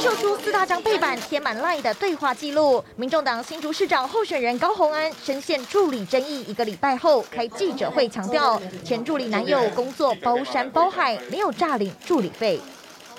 秀出四大张背板贴满 LINE 的对话记录。民众党新竹市长候选人高虹安深陷助理争议一个礼拜后，开记者会强调，前助理男友工作包山包海，没有诈领助理费。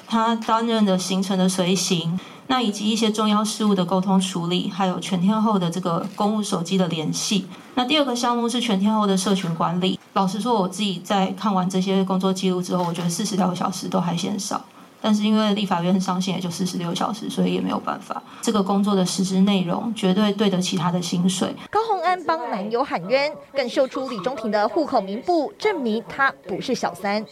他担任的行程的随行，那以及一些重要事务的沟通处理，还有全天候的这个公务手机的联系。那第二个项目是全天候的社群管理。老实说，我自己在看完这些工作记录之后，我觉得四十六个小时都还嫌少。但是因为立法院上线也就四十六小时，所以也没有办法。这个工作的实质内容绝对对得起他的薪水。高鸿安帮男友喊冤，更秀出李中平的户口名簿，证明他不是小三。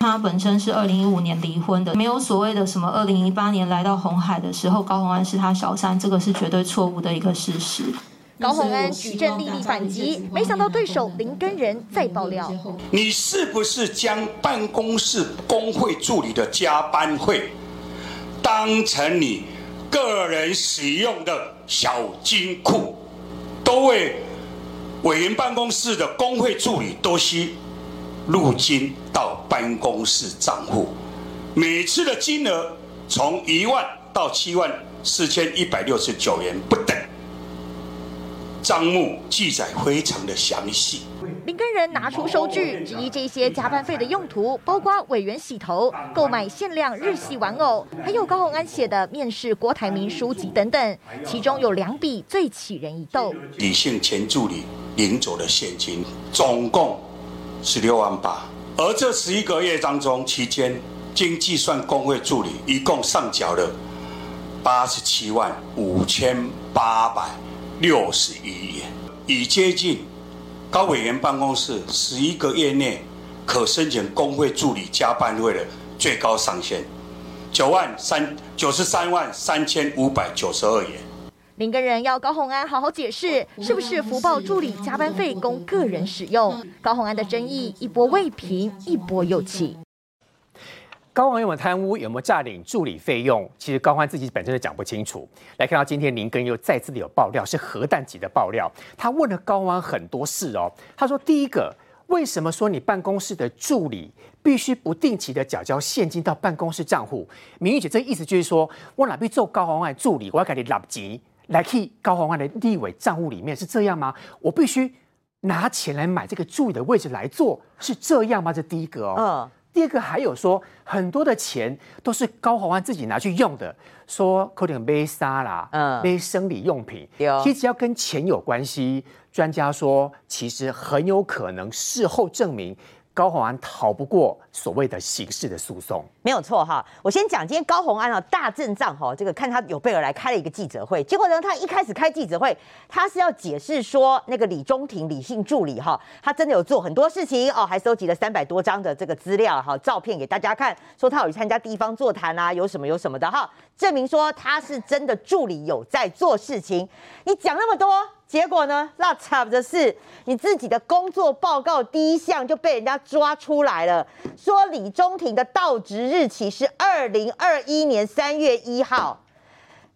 他本身是二零一五年离婚的，没有所谓的什么二零一八年来到红海的时候，高鸿安是他小三，这个是绝对错误的一个事实。高洪安举证立立反击，没想到对手林根仁再爆料：你是不是将办公室工会助理的加班费当成你个人使用的小金库？都为委员办公室的工会助理都需入金到办公室账户，每次的金额从一万到七万四千一百六十九元不等。账目记载非常的详细。林根人拿出收据，质疑这些加班费的用途，包括委员洗头、购买限量日系玩偶，还有高鸿安写的面试郭台铭书籍等等。其中有两笔最起人一斗。李姓前助理领走的现金总共十六万八，而这十一个月当中期间，经计算工会助理一共上缴了八十七万五千八百。六十一亿，已接近高委员办公室十一个月内可申请工会助理加班费的最高上限，九万三九十三万三千五百九十二元。林根人要高鸿安好好解释，是不是福报助理加班费供个人使用？高鸿安的争议一波未平，一波又起。高欢有没有贪污？有没有诈领助理费用？其实高欢自己本身都讲不清楚。来看到今天林根又再次的有爆料，是核弹级的爆料。他问了高欢很多事哦。他说：第一个，为什么说你办公室的助理必须不定期的缴交现金到办公室账户？明玉姐这意思就是说，我哪边做高欢案助理，我要给你拿钱来去高欢案的立委账户里面，是这样吗？我必须拿钱来买这个助理的位置来做，是这样吗？这第一个哦。第二个还有说，很多的钱都是高华安自己拿去用的，说可能买沙啦，嗯，买生理用品，其实只要跟钱有关系。专家说，其实很有可能事后证明。高华安逃不过所谓的刑事的诉讼，没有错哈。我先讲，今天高鸿安啊大阵仗哈，这个看他有备而来开了一个记者会，结果呢，他一开始开记者会，他是要解释说那个李中庭李姓助理哈，他真的有做很多事情哦，还收集了三百多张的这个资料哈，照片给大家看，说他有去参加地方座谈啊，有什么有什么的哈，证明说他是真的助理有在做事情。你讲那么多。结果呢？那惨的是，你自己的工作报告第一项就被人家抓出来了，说李中庭的到职日期是二零二一年三月一号。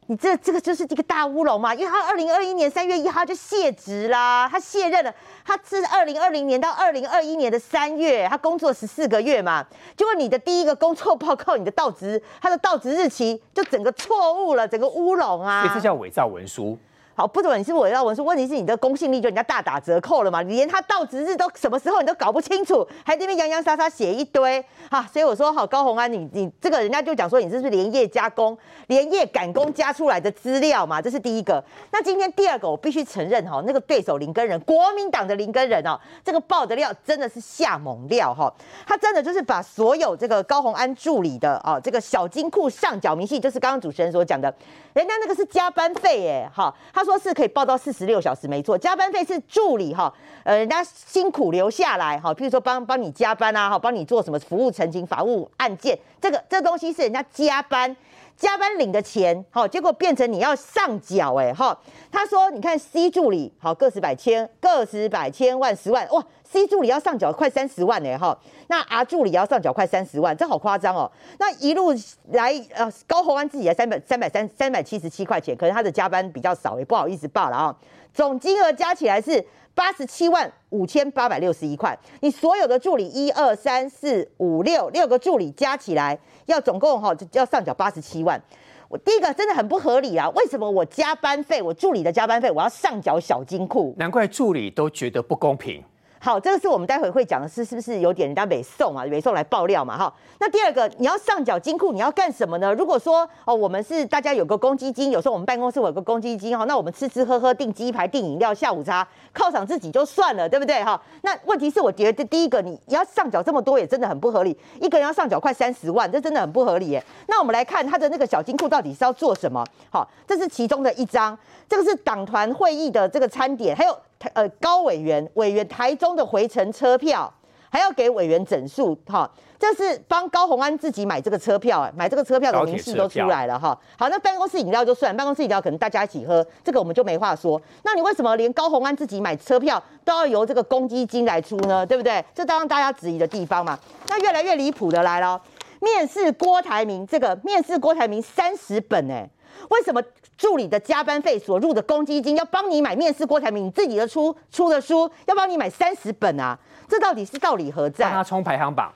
你这这个就是一个大乌龙嘛，因为他二零二一年三月一号就卸职啦，他卸任了。他是二零二零年到二零二一年的三月，他工作十四个月嘛。结果你的第一个工作报告，你的到职，他的到职日期就整个错误了，整个乌龙啊。这叫伪造文书。好，不管你是伪造文书，问题是你的公信力就人家大打折扣了嘛？你连他到职日都什么时候你都搞不清楚，还那边洋洋洒洒写一堆哈，所以我说好，高红安，你你这个人家就讲说你这是连夜加工、连夜赶工加出来的资料嘛？这是第一个。那今天第二个，我必须承认哈，那个对手林根人，国民党的林根人哦，这个爆的料真的是下猛料哈，他真的就是把所有这个高红安助理的啊这个小金库上缴明细，就是刚刚主持人所讲的，人家那个是加班费耶哈，他。说是可以报到四十六小时，没错，加班费是助理哈，呃，人家辛苦留下来哈，譬如说帮帮你加班啊，哈，帮你做什么服务、澄清法务案件，这个这东西是人家加班加班领的钱，好，结果变成你要上缴哎哈。他说，你看 C 助理好，个十百千，个十百千万十万哇，C 助理要上缴快三十万哎，哈，那 R 助理要上缴快三十万，这好夸张哦。那一路来，呃，高宏安自己的三百三百三三百七十七块钱，可能他的加班比较少，也不好意思报了啊。总金额加起来是八十七万五千八百六十一块。你所有的助理一二三四五六六个助理加起来，要总共哈要上缴八十七万。我第一个真的很不合理啊！为什么我加班费，我助理的加班费，我要上缴小金库？难怪助理都觉得不公平。好，这个是我们待会会讲的是，是不是有点人家美送啊？美送来爆料嘛？哈，那第二个，你要上缴金库，你要干什么呢？如果说哦，我们是大家有个公积金，有时候我们办公室有个公积金哈，那我们吃吃喝喝订鸡排、订饮料、下午茶，犒赏自己就算了，对不对？哈，那问题是我觉得第一个，你要上缴这么多，也真的很不合理。一个人要上缴快三十万，这真的很不合理耶。那我们来看他的那个小金库到底是要做什么？好，这是其中的一张，这个是党团会议的这个餐点，还有。台呃，高委员委员台中的回程车票还要给委员整数，哈，这是帮高红安自己买这个车票，买这个车票的明细都出来了，哈。好，那办公室饮料就算，办公室饮料可能大家一起喝，这个我们就没话说。那你为什么连高红安自己买车票都要由这个公积金来出呢？对不对？这当然大家质疑的地方嘛。那越来越离谱的来了，面试郭台铭，这个面试郭台铭三十本，哎。为什么助理的加班费所入的公积金要帮你买面试郭台铭你自己的出出的书要帮你买三十本啊？这到底是道理何在？帮他冲排行榜。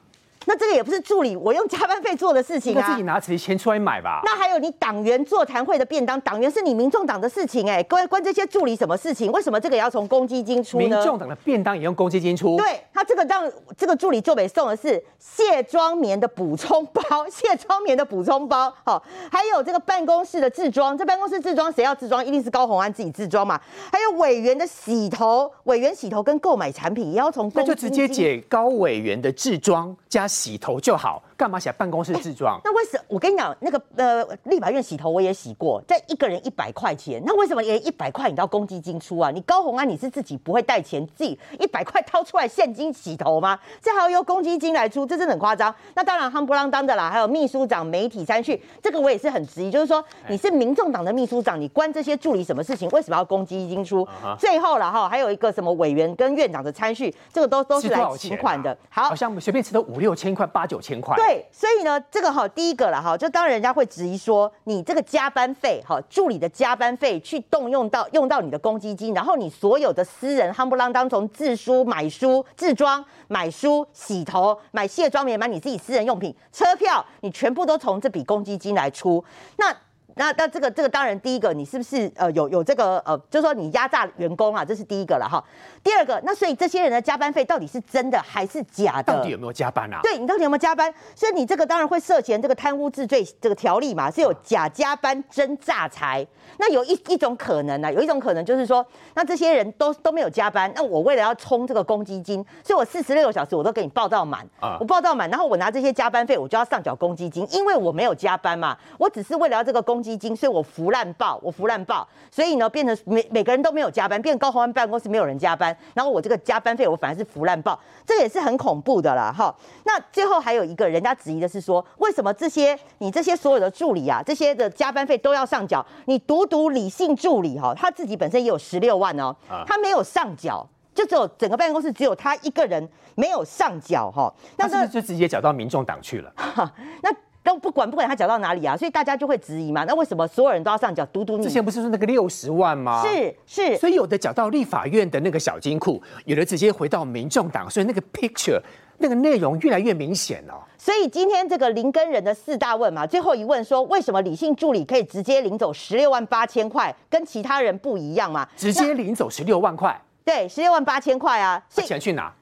那这个也不是助理，我用加班费做的事情啊。自己拿自己钱出来买吧。那还有你党员座谈会的便当，党员是你民众党的事情哎，关关这些助理什么事情？为什么这个也要从公积金出呢？民众党的便当也用公积金出。对他这个让这个助理就北送的是卸妆棉的补充包，卸妆棉的补充包，好，还有这个办公室的制装，这办公室制装谁要制装？一定是高红安自己制装嘛。还有委员的洗头，委员洗头跟购买产品也要从那就直接解高委员的制装加洗头就好。干嘛写办公室自装？那为什么我跟你讲，那个呃，立法院洗头我也洗过，在一个人一百块钱，那为什么连一百块你都要公积金出啊？你高红安你是自己不会带钱，自己一百块掏出来现金洗头吗？这还要由公积金来出，这真的很夸张。那当然夯不啷当的啦，还有秘书长媒体参叙，这个我也是很质疑，就是说你是民众党的秘书长，你关这些助理什么事情？为什么要公积金出？最后了哈，还有一个什么委员跟院长的参叙，这个都都是来请款的。好，好像随便吃都五六千块、八九千块。对。所以呢，这个哈，第一个了哈，就当人家会质疑说，你这个加班费哈，助理的加班费去动用到用到你的公积金，然后你所有的私人夯不啷当从自梳买书、自装买书、洗头、买卸妆棉、买你自己私人用品、车票，你全部都从这笔公积金来出，那。那那这个这个当然第一个你是不是呃有有这个呃就是说你压榨员工啊这是第一个了哈，第二个那所以这些人的加班费到底是真的还是假的？到底有没有加班啊？对你到底有没有加班？所以你这个当然会涉嫌这个贪污治罪这个条例嘛，是有假加班真诈财。那有一一种可能呢，有一种可能就是说，那这些人都都没有加班，那我为了要充这个公积金，所以我四十六个小时我都给你报到满啊，我报到满，然后我拿这些加班费，我就要上缴公积金，因为我没有加班嘛，我只是为了要这个公积金，所以我腐烂报，我腐烂报，所以呢，变成每每个人都没有加班，变成高宏安办公室没有人加班，然后我这个加班费我反而是腐烂报，这也是很恐怖的啦哈。那最后还有一个人家质疑的是说，为什么这些你这些所有的助理啊，这些的加班费都要上缴？你独独理性助理哈，他自己本身也有十六万哦，他没有上缴，就只有整个办公室只有他一个人没有上缴哈，那是就直接缴到民众党去了。那都不管不管他缴到哪里啊，所以大家就会质疑嘛。那为什么所有人都要上缴？独独你之前不是说那个六十万吗？是是，所以有的缴到立法院的那个小金库，有的直接回到民众党，所以那个 picture。那个内容越来越明显了，所以今天这个林根人的四大问嘛，最后一问说，为什么理性助理可以直接领走十六万八千块，跟其他人不一样嘛？直接领走十六万块，对，十六万八千块啊，钱去哪？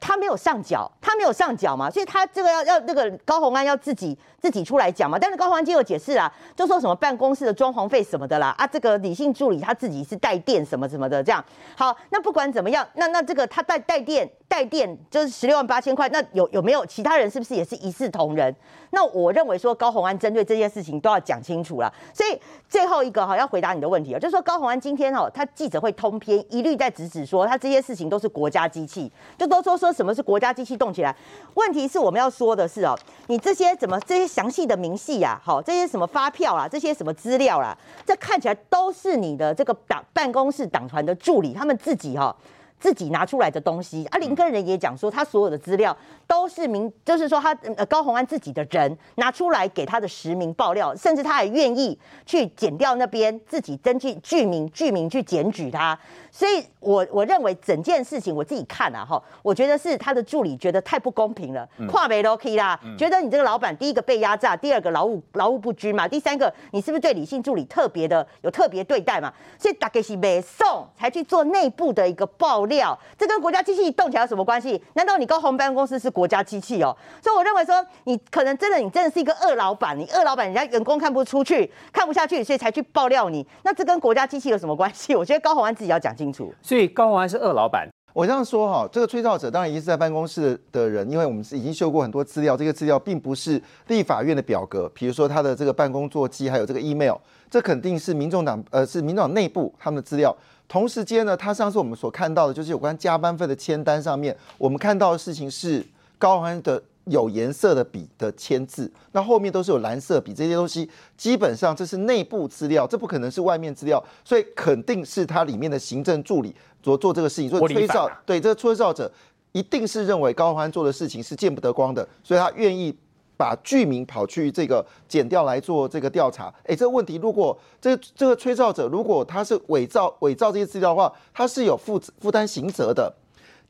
他没有上缴，他没有上缴嘛，所以他这个要要那个高红安要自己。自己出来讲嘛，但是高洪安就有解释啊，就说什么办公室的装潢费什么的啦，啊，这个理性助理他自己是带电什么什么的这样。好，那不管怎么样，那那这个他带带电带电就是十六万八千块，那有有没有其他人是不是也是一视同仁？那我认为说高红安针对这件事情都要讲清楚了。所以最后一个哈要回答你的问题啊，就是说高红安今天哈他记者会通篇一律在指指说他这些事情都是国家机器，就都说说什么是国家机器动起来。问题是我们要说的是哦，你这些怎么这些。详细的明细呀，好，这些什么发票啦，这些什么资料啦，这看起来都是你的这个党办公室党团的助理他们自己哈自己拿出来的东西。啊，林根人也讲说，他所有的资料都是明，就是说他呃高鸿安自己的人拿出来给他的实名爆料，甚至他还愿意去剪掉那边自己根据剧名剧名去检举他。所以我我认为整件事情我自己看啊哈，我觉得是他的助理觉得太不公平了，跨没 OK 啦，觉得你这个老板第一个被压榨，第二个劳务劳务不均嘛，第三个你是不是对理性助理特别的有特别对待嘛？所以大概是没送才去做内部的一个爆料，这跟国家机器动起来有什么关系？难道你高鸿办公司是国家机器哦？所以我认为说你可能真的你真的是一个恶老板，你恶老板人家员工看不出去，看不下去，所以才去爆料你，那这跟国家机器有什么关系？我觉得高鸿安自己要讲。清楚，所以高鸿安是二老板。我这样说哈，这个吹哨者当然已经是在办公室的人，因为我们是已经修过很多资料，这个资料并不是立法院的表格，比如说他的这个办公座机，还有这个 email，这肯定是民众党呃是民众党内部他们的资料。同时间呢，他上次我们所看到的就是有关加班费的签单上面，我们看到的事情是高鸿安的。有颜色的笔的签字，那后面都是有蓝色笔，这些东西基本上这是内部资料，这不可能是外面资料，所以肯定是他里面的行政助理做做这个事情，所以吹哨对这个吹哨者一定是认为高欢做的事情是见不得光的，所以他愿意把剧名跑去这个剪掉来做这个调查。哎，这个问题如果这这个吹哨者如果他是伪造伪造这些资料的话，他是有负负担刑责的。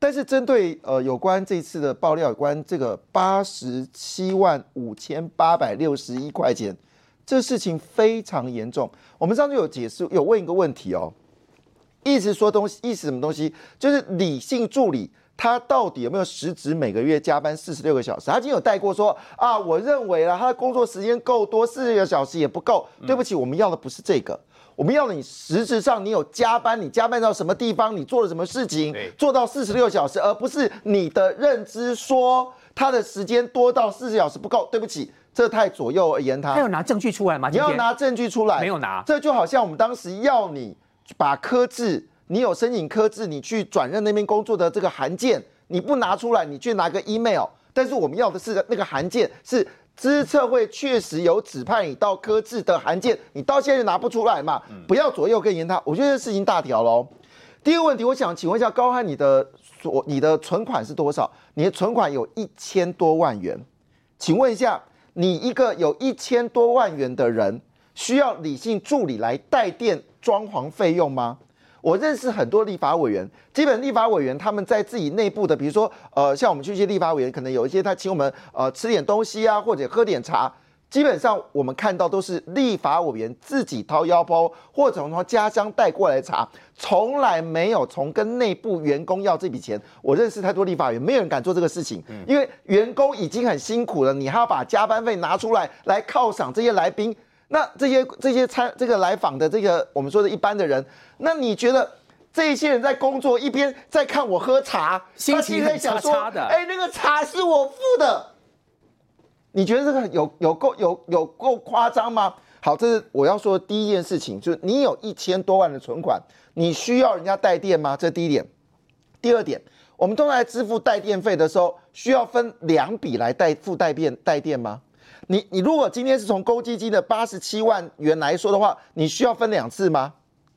但是针对呃有关这次的爆料，有关这个八十七万五千八百六十一块钱，这事情非常严重。我们上次有解释，有问一个问题哦，意思说东西，意思什么东西？就是理性助理他到底有没有实质每个月加班四十六个小时？他今天有带过说啊，我认为啊，他的工作时间够多，四十六个小时也不够。对不起，我们要的不是这个。我们要你实质上你有加班，你加班到什么地方，你做了什么事情，做到四十六小时，而不是你的认知说他的时间多到四十小时不够。对不起，这太左右而言他。他有拿证据出来吗？你要拿证据出来，没有拿。这就好像我们当时要你把科制，你有申请科制，你去转任那边工作的这个函件，你不拿出来，你去拿个 email。但是我们要的是那个函件是。资策会确实有指派你到科制的函件，你到现在拿不出来嘛？不要左右跟言他，我觉得事情大条喽。第一个问题，我想请问一下高汉，你的所你的存款是多少？你的存款有一千多万元，请问一下，你一个有一千多万元的人，需要理性助理来代垫装潢费用吗？我认识很多立法委员，基本立法委员他们在自己内部的，比如说，呃，像我们去一些立法委员，可能有一些他请我们呃吃点东西啊，或者喝点茶，基本上我们看到都是立法委员自己掏腰包，或者从家乡带过来茶，从来没有从跟内部员工要这笔钱。我认识太多立法委员，没有人敢做这个事情，因为员工已经很辛苦了，你还要把加班费拿出来来犒赏这些来宾。那这些这些参这个来访的这个我们说的一般的人，那你觉得这些人在工作一边在看我喝茶，心情很差差的，哎，那个茶是我付的，你觉得这个有有够有有够夸张吗？好，这是我要说的第一件事情，就是你有一千多万的存款，你需要人家带电吗？这第一点。第二点，我们都在支付带电费的时候，需要分两笔来代付带电带电吗？你你如果今天是从公积金的八十七万元来说的话，你需要分两次吗？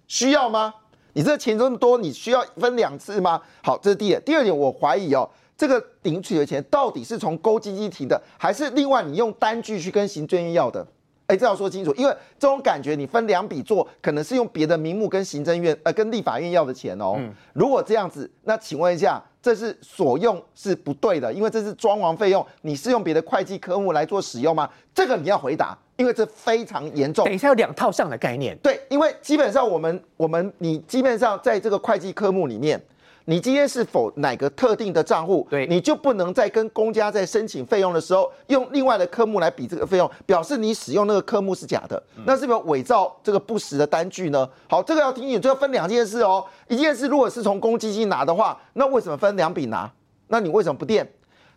需要吗？你这钱这么多，你需要分两次吗？好，这是第一点。第二点，我怀疑哦，这个领取的钱到底是从公积金提的，还是另外你用单据去跟行政院要的？哎，这要说清楚，因为这种感觉你分两笔做，可能是用别的名目跟行政院呃跟立法院要的钱哦。如果这样子，那请问一下。这是所用是不对的，因为这是装潢费用，你是用别的会计科目来做使用吗？这个你要回答，因为这非常严重。等一下有两套上的概念。对，因为基本上我们我们你基本上在这个会计科目里面。你今天是否哪个特定的账户？对，你就不能再跟公家在申请费用的时候用另外的科目来比这个费用，表示你使用那个科目是假的，那是不是伪造这个不实的单据呢？好，这个要提醒，这要分两件事哦。一件事如果是从公积金拿的话，那为什么分两笔拿？那你为什么不垫？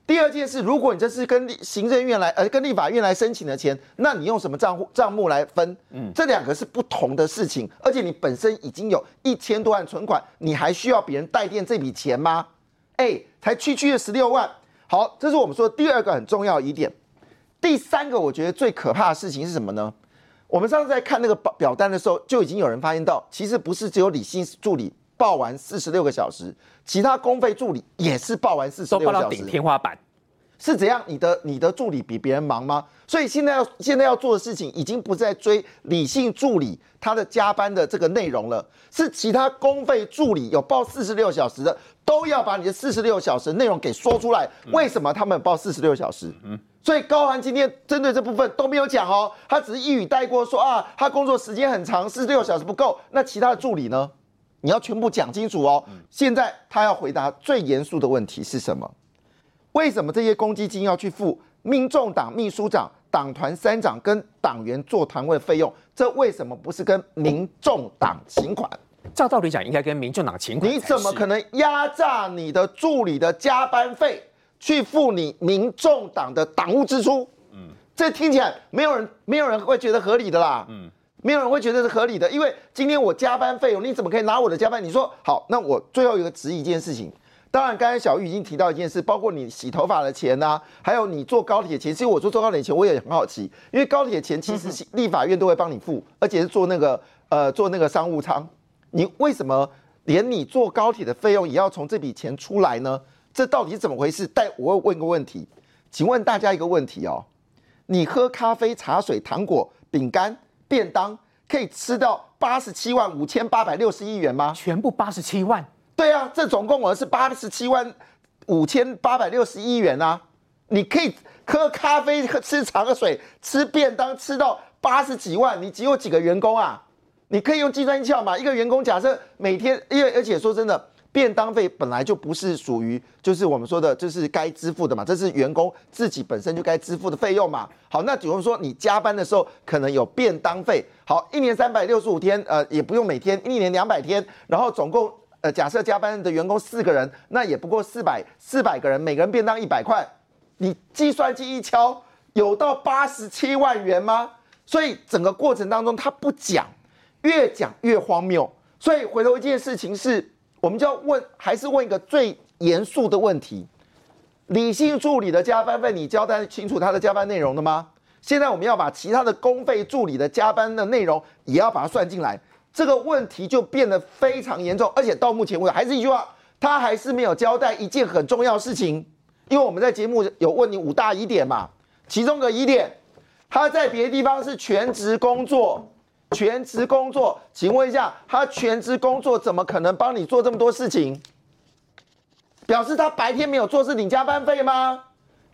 第二件事，如果你这是跟行政院来，呃，跟立法院来申请的钱，那你用什么账户账目来分？嗯，这两个是不同的事情，而且你本身已经有一千多万存款，你还需要别人代垫这笔钱吗？哎，才区区的十六万。好，这是我们说第二个很重要疑点。第三个，我觉得最可怕的事情是什么呢？我们上次在看那个表表单的时候，就已经有人发现到，其实不是只有李信助理报完四十六个小时，其他公费助理也是报完四十六个小时报到顶。天花板。是怎样？你的你的助理比别人忙吗？所以现在要现在要做的事情，已经不是在追理性助理他的加班的这个内容了，是其他公费助理有报四十六小时的，都要把你的四十六小时内容给说出来。为什么他们报四十六小时？嗯所以高寒今天针对这部分都没有讲哦，他只是一语带过说啊，他工作时间很长，四十六小时不够。那其他的助理呢？你要全部讲清楚哦。现在他要回答最严肃的问题是什么？为什么这些公积金要去付民众党秘书长、党团三长跟党员座谈会费用？这为什么不是跟民众党请款？照道理讲，应该跟民众党请款。你怎么可？能压榨你的助理的加班费去付你民众党的党务支出？嗯，这听起来没有人没有人会觉得合理的啦。嗯，没有人会觉得是合理的，因为今天我加班费用，你怎么可以拿我的加班？你说好，那我最后一个质疑一件事情。当然，刚才小玉已经提到一件事，包括你洗头发的钱呐、还有你坐高铁钱。其实我坐坐高铁钱，我也很好奇，因为高铁钱其实立法院都会帮你付，而且是坐那个呃坐那个商务舱。你为什么连你坐高铁的费用也要从这笔钱出来呢？这到底是怎么回事？但我要问个问题，请问大家一个问题哦，你喝咖啡、茶水、糖果、饼干、便当，可以吃到八十七万五千八百六十一元吗？全部八十七万，对啊，这总共额是八十七万五千八百六十一元啊！你可以喝咖啡、喝吃茶水、吃便当，吃到八十几万，你只有几个员工啊？你可以用计算器嘛？一个员工假设每天，因为而且说真的，便当费本来就不是属于就是我们说的，就是该支付的嘛，这是员工自己本身就该支付的费用嘛。好，那比如说你加班的时候可能有便当费，好，一年三百六十五天，呃，也不用每天，一年两百天，然后总共呃，假设加班的员工四个人，那也不过四百四百个人，每个人便当一百块，你计算机一敲，有到八十七万元吗？所以整个过程当中他不讲。越讲越荒谬，所以回头一件事情是，我们就要问，还是问一个最严肃的问题：理性助理的加班费，你交代清楚他的加班内容了吗？现在我们要把其他的公费助理的加班的内容也要把它算进来，这个问题就变得非常严重，而且到目前为止还是一句话，他还是没有交代一件很重要的事情，因为我们在节目有问你五大疑点嘛，其中个疑点，他在别的地方是全职工作。全职工作，请问一下，他全职工作怎么可能帮你做这么多事情？表示他白天没有做是领加班费吗？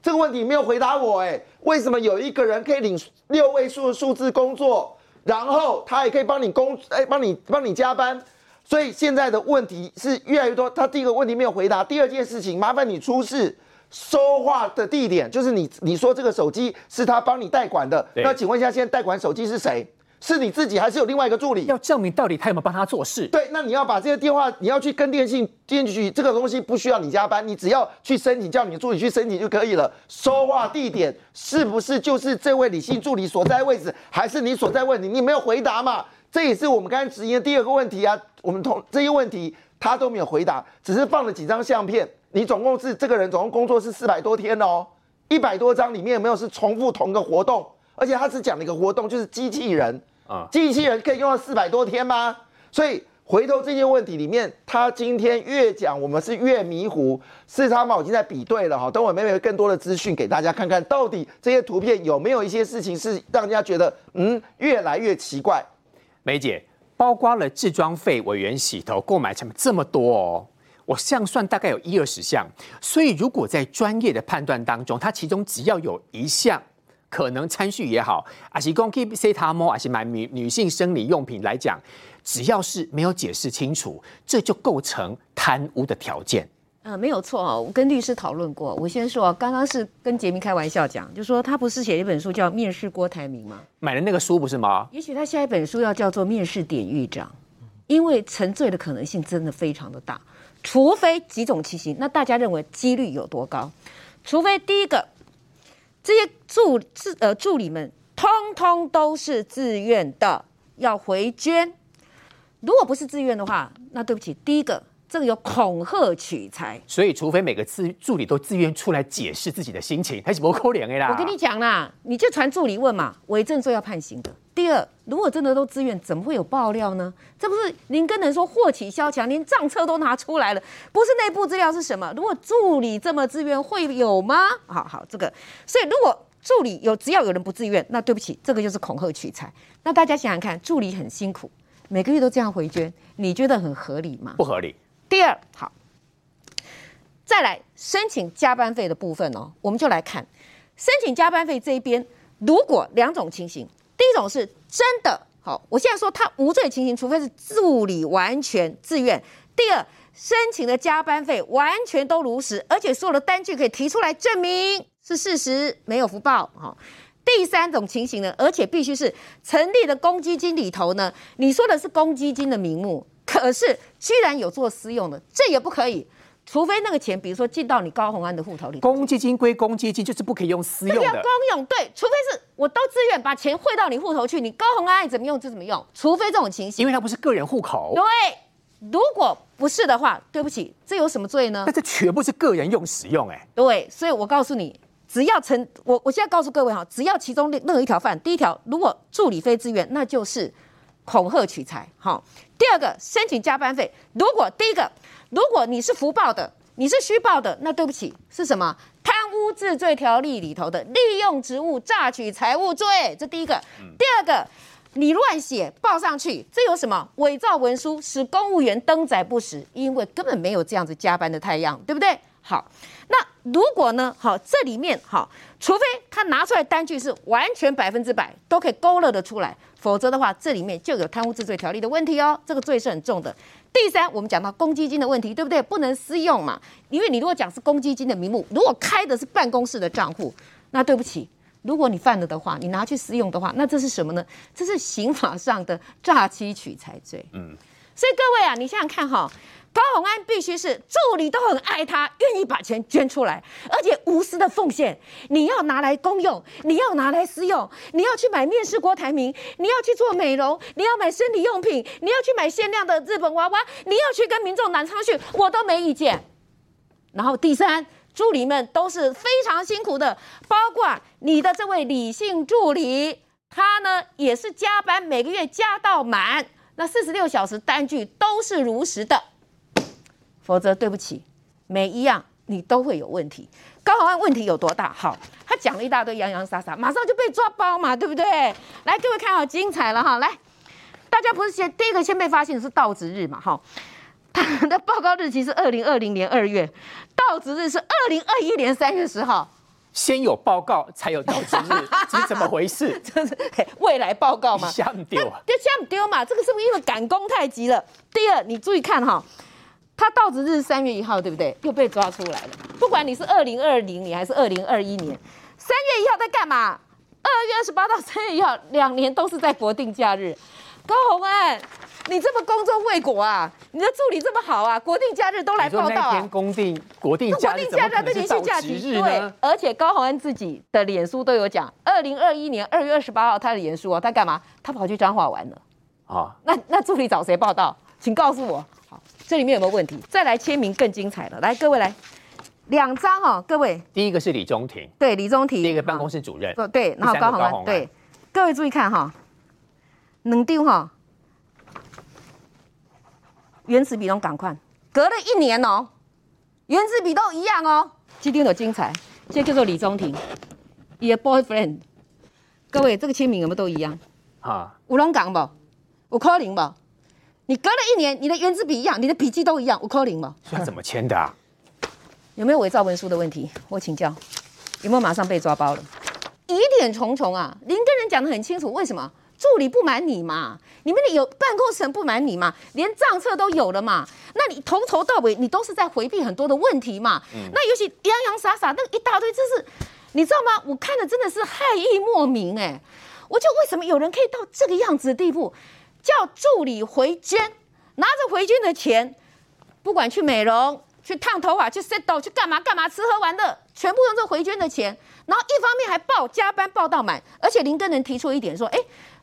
这个问题没有回答我哎，为什么有一个人可以领六位数的数字工作，然后他也可以帮你工哎帮你帮你加班？所以现在的问题是越来越多。他第一个问题没有回答，第二件事情麻烦你出示收话的地点，就是你你说这个手机是他帮你代管的，那请问一下，现在代管手机是谁？是你自己还是有另外一个助理？要证明到底他有没有帮他做事。对，那你要把这些电话，你要去跟电信电局，这个东西不需要你加班，你只要去申请，叫你的助理去申请就可以了。说话地点是不是就是这位理性助理所在位置，还是你所在位置？你没有回答嘛？这也是我们刚才质疑的第二个问题啊。我们同这些问题他都没有回答，只是放了几张相片。你总共是这个人总共工作是四百多天哦，一百多张里面有没有是重复同个活动？而且他只讲了一个活动，就是机器人。啊机器人可以用到四百多天吗？所以回头这些问题里面，他今天越讲，我们是越迷糊。事实上嘛，我已经在比对了哈，等我妹妹有更多的资讯给大家看看，到底这些图片有没有一些事情是让人家觉得嗯越来越奇怪。梅姐，包括了制装费、委员洗头、购买成本这么多哦，我这样算大概有一二十项。所以如果在专业的判断当中，它其中只要有一项可能参序也好，还是讲 keep 摸，还是买女女性生理用品来讲，只要是没有解释清楚，这就构成贪污的条件。呃，没有错哦，我跟律师讨论过。我先说啊，刚刚是跟杰明开玩笑讲，就说他不是写一本书叫《面试郭台铭》吗？买了那个书不是吗？也许他下一本书要叫做《面试典狱长》，因为沉醉的可能性真的非常的大，除非几种情形，那大家认为几率有多高？除非第一个，这些助自呃助理们通通都是自愿的，要回捐。如果不是自愿的话，那对不起，第一个这个有恐吓取财。所以，除非每个自助理都自愿出来解释自己的心情，还是不扣脸的啦。我跟你讲啦，你就传助理问嘛，伪证罪要判刑的。第二，如果真的都自愿，怎么会有爆料呢？这不是您跟人说祸起萧墙，连账册都拿出来了，不是内部资料是什么？如果助理这么自愿，会有吗？好好，这个，所以如果助理有，只要有人不自愿，那对不起，这个就是恐吓取财。那大家想想看，助理很辛苦，每个月都这样回捐，你觉得很合理吗？不合理。第二，好，再来申请加班费的部分哦，我们就来看申请加班费这一边，如果两种情形。第一种是真的好，我现在说他无罪情形，除非是助理完全自愿。第二，申请的加班费完全都如实，而且所有的单据可以提出来证明是事实，没有福报。哈，第三种情形呢，而且必须是成立的公积金里头呢，你说的是公积金的名目，可是居然有做私用的，这也不可以。除非那个钱，比如说进到你高红安的户头里，公积金归公积金，就是不可以用私用的。公用对，除非是我都自愿把钱汇到你户头去，你高红安爱怎么用就怎么用。除非这种情形，因为它不是个人户口。对，如果不是的话，对不起，这有什么罪呢？那这全部是个人用使用，哎。对，所以我告诉你，只要成我我现在告诉各位哈，只要其中任何一条犯，第一条如果助理非自愿，那就是恐吓取财。好，第二个申请加班费，如果第一个。如果你是福报的，你是虚报的，那对不起，是什么？贪污治罪条例里头的利用职务榨取财物罪，这第一个。第二个，你乱写报上去，这有什么？伪造文书使公务员登载不实，因为根本没有这样子加班的太阳，对不对？好，那如果呢？好，这里面好，除非他拿出来单据是完全百分之百都可以勾勒得出来，否则的话，这里面就有贪污治罪条例的问题哦，这个罪是很重的。第三，我们讲到公积金的问题，对不对？不能私用嘛，因为你如果讲是公积金的名目，如果开的是办公室的账户，那对不起，如果你犯了的话，你拿去私用的话，那这是什么呢？这是刑法上的诈欺取财罪。嗯，所以各位啊，你想想看哈。高鸿安必须是助理都很爱他，愿意把钱捐出来，而且无私的奉献。你要拿来公用，你要拿来私用，你要去买面试郭台铭，你要去做美容，你要买生理用品，你要去买限量的日本娃娃，你要去跟民众南昌去，我都没意见。然后第三，助理们都是非常辛苦的，包括你的这位李姓助理，他呢也是加班，每个月加到满，那四十六小时单据都是如实的。否则，对不起，每一样你都会有问题。高宏安问题有多大？好，他讲了一大堆洋洋洒洒，马上就被抓包嘛，对不对？来，各位看好精彩了哈！来，大家不是先第一个先被发现的是到职日嘛？哈，他的报告日期是二零二零年二月，到职日是二零二一年三月十号。先有报告才有到职日，这 是怎么回事？这是未来报告嘛？瞎丢啊！丢嘛？这个是不是因为赶工太急了？第二，你注意看哈。他到职日是三月一号，对不对？又被抓出来了。不管你是二零二零年还是二零二一年，三月一号在干嘛？二月二十八到三月一号，两年都是在国定假日。高红安，你这么工作未果啊？你的助理这么好啊？国定假日都来报道啊？天公定国定假日，对连续假期对，而且高红安自己的脸书都有讲，二零二一年二月二十八号他的脸书啊，他干嘛？他跑去彰化玩了。啊，那那助理找谁报道？请告诉我。这里面有没有问题？再来签名更精彩了。来，各位来两张哦，各位。第一个是李中庭，对，李中庭。第一个办公室主任，对，然后高宏对，各位注意看哈，能丢哈，原子笔都赶快，隔了一年哦，原子笔都一样哦，今天有精彩，这叫做李中庭，your boyfriend。各位，这个签名有没有都一样？啊，有龙港不？有可能不？你隔了一年，你的原子笔一样，你的笔记都一样，五扣零吗？他怎么签的啊？有没有伪造文书的问题？我请教，有没有马上被抓包了？疑点重重啊！您跟人讲的很清楚，为什么助理不满你嘛？你们有办公室人不满你嘛？连账册都有了嘛？那你从头到尾你都是在回避很多的问题嘛？那尤其洋洋洒洒那一大堆，这是你知道吗？我看的真的是害意莫名哎！我就为什么有人可以到这个样子的地步？叫助理回捐，拿着回捐的钱，不管去美容、去烫头发、去 settle、去干嘛干嘛，吃喝玩乐，全部用这回捐的钱。然后一方面还报加班报到满，而且林根人提出一点说，哎，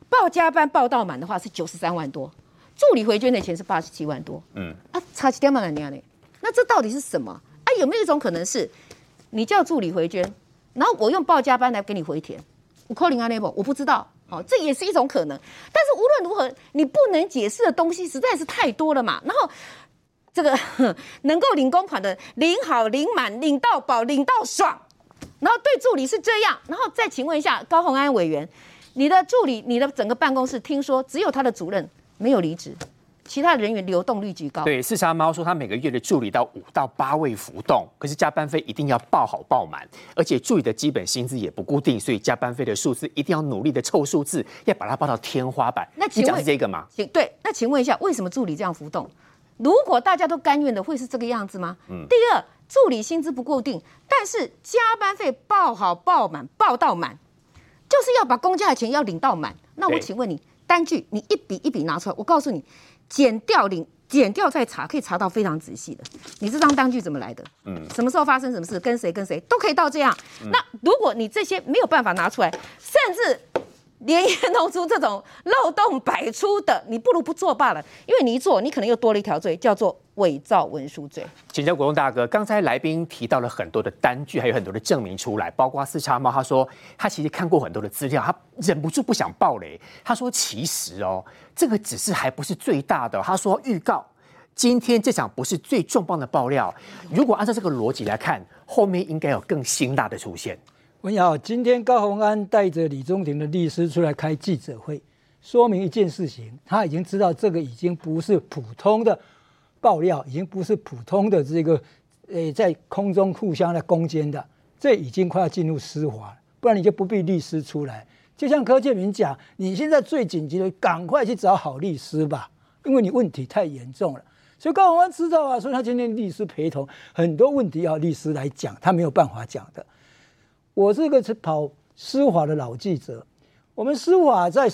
报加班报到满的话是九十三万多，助理回捐的钱是八十七万多。嗯，啊，差几点嘛？那样呢？那这到底是什么？啊，有没有一种可能是，你叫助理回捐，然后我用报加班来给你回填？我扣零阿 l e，我不知道。哦，这也是一种可能。但是无论如何，你不能解释的东西实在是太多了嘛。然后这个 能够领公款的，领好、领满、领到饱、领到爽。然后对助理是这样，然后再请问一下高鸿安委员，你的助理、你的整个办公室，听说只有他的主任没有离职。其他人员流动率极高。对，四杀猫说他每个月的助理到五到八位浮动，可是加班费一定要报好报满，而且助理的基本薪资也不固定，所以加班费的数字一定要努力的凑数字，要把它报到天花板。那你讲是这个吗？请对，那请问一下，为什么助理这样浮动？如果大家都甘愿的，会是这个样子吗？嗯。第二，助理薪资不固定，但是加班费报好报满，报到满，就是要把公家的钱要领到满。那我请问你，单据你一笔一笔拿出来，我告诉你。减掉领，减掉再查，可以查到非常仔细的。你这张单据怎么来的？嗯，什么时候发生什么事，跟谁跟谁都可以到这样。那如果你这些没有办法拿出来，甚至。连夜弄出这种漏洞百出的，你不如不做罢了。因为你一做，你可能又多了一条罪，叫做伪造文书罪。请教国栋大哥，刚才来宾提到了很多的单据，还有很多的证明出来，包括四叉猫，他说他其实看过很多的资料，他忍不住不想爆雷。他说其实哦，这个只是还不是最大的。他说预告今天这场不是最重磅的爆料，如果按照这个逻辑来看，后面应该有更辛辣的出现。文瑶，今天高鸿安带着李宗廷的律师出来开记者会，说明一件事情，他已经知道这个已经不是普通的爆料，已经不是普通的这个，呃，在空中互相的攻坚的，这已经快要进入司法了，不然你就不必律师出来。就像柯建明讲，你现在最紧急的，赶快去找好律师吧，因为你问题太严重了。所以高鸿安知道啊，所以他今天律师陪同，很多问题要律师来讲，他没有办法讲的。我是一个跑司法的老记者。我们司法在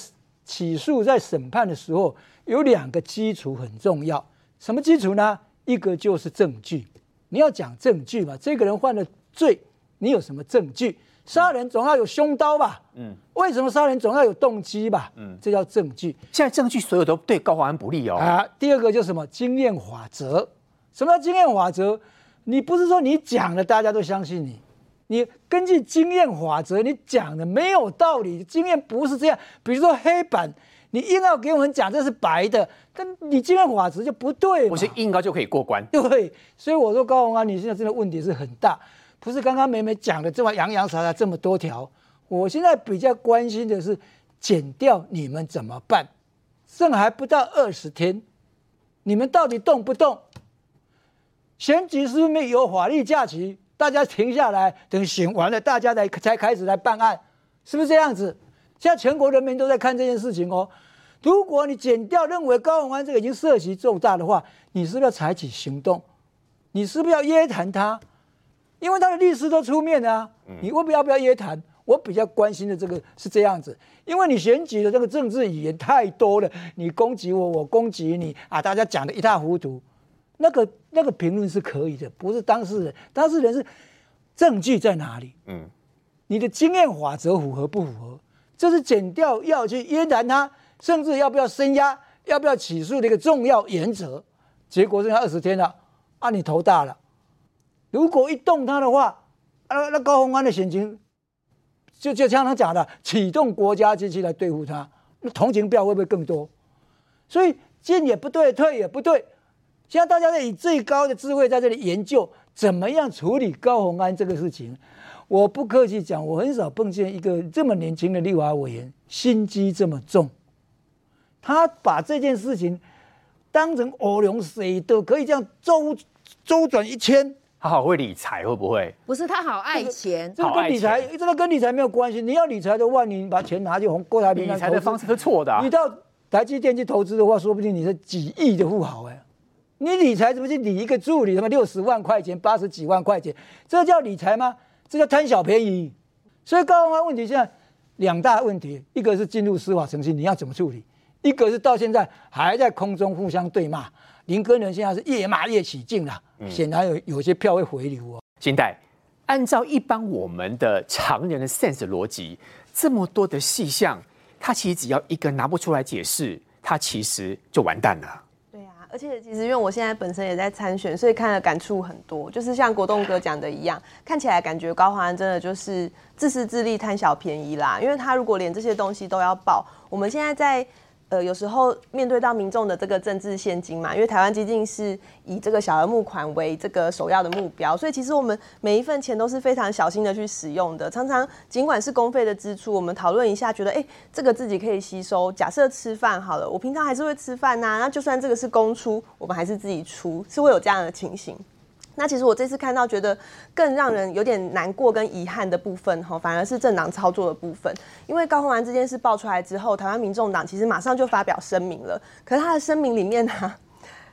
起诉、在审判的时候，有两个基础很重要。什么基础呢？一个就是证据。你要讲证据嘛？这个人犯了罪，你有什么证据？杀人总要有凶刀吧？嗯。为什么杀人总要有动机吧？嗯。这叫证据。现在证据所有都对高华安不利哦。啊。第二个就是什么？经验法则。什么叫经验法则？你不是说你讲了大家都相信你。你根据经验法则，你讲的没有道理。经验不是这样。比如说黑板，你硬要给我们讲这是白的，但你经验法则就不对。不是硬高就可以过关。对，所以我说高宏安，你现在真的问题是很大，不是刚刚美美讲的这么洋洋洒洒这么多条。我现在比较关心的是，减掉你们怎么办？剩还不到二十天，你们到底动不动？选举是不是有法律假期？大家停下来，等醒完了，大家才才开始来办案，是不是这样子？现在全国人民都在看这件事情哦。如果你剪掉认为高永安这个已经涉及重大的话，你是不是要采取行动？你是不是要约谈他？因为他的律师都出面啊。你要不要不要约谈？我比较关心的这个是这样子，因为你选举的这个政治语言太多了，你攻击我，我攻击你啊，大家讲的一塌糊涂。那个那个评论是可以的，不是当事人，当事人是证据在哪里？嗯，你的经验法则符合不符合？这是减掉要去约谈他，甚至要不要升压，要不要起诉的一个重要原则。结果剩下二十天了，啊，你头大了。如果一动他的话，啊，那高鸿安的险情，就就像他讲的，启动国家机器来对付他，那同情票会不会更多？所以进也不对，退也不对。现在大家在以最高的智慧在这里研究怎么样处理高鸿安这个事情。我不客气讲，我很少碰见一个这么年轻的立法委员心机这么重。他把这件事情当成欧龙谁都可以这样周周转一圈。他好会理财，会不会？不是他好爱钱，这个跟理财，这个跟理财没有关系。你要理财的话，你把钱拿去红郭台铭理财的方式是错的。你到台积电去投资的话，说不定你是几亿的富豪哎。你理财怎么去理一个助理？他妈六十万块钱、八十几万块钱，这叫理财吗？这叫贪小便宜。所以高安问题现在两大问题：一个是进入司法程序，你要怎么处理；一个是到现在还在空中互相对骂。林根人现在是越骂越起劲了，显然有有些票会回流哦。金代，按照一般我们的常人的 sense 逻辑，这么多的细项，他其实只要一个拿不出来解释，他其实就完蛋了。而且其实因为我现在本身也在参选，所以看了感触很多。就是像国栋哥讲的一样，看起来感觉高华安真的就是自私自利、贪小便宜啦。因为他如果连这些东西都要报，我们现在在。呃，有时候面对到民众的这个政治现金嘛，因为台湾基金是以这个小额募款为这个首要的目标，所以其实我们每一份钱都是非常小心的去使用的。常常尽管是公费的支出，我们讨论一下，觉得哎，这个自己可以吸收。假设吃饭好了，我平常还是会吃饭呐，那就算这个是公出，我们还是自己出，是会有这样的情形。那其实我这次看到，觉得更让人有点难过跟遗憾的部分，哈，反而是政党操作的部分。因为高鸿安这件事爆出来之后，台湾民众党其实马上就发表声明了。可是他的声明里面呢？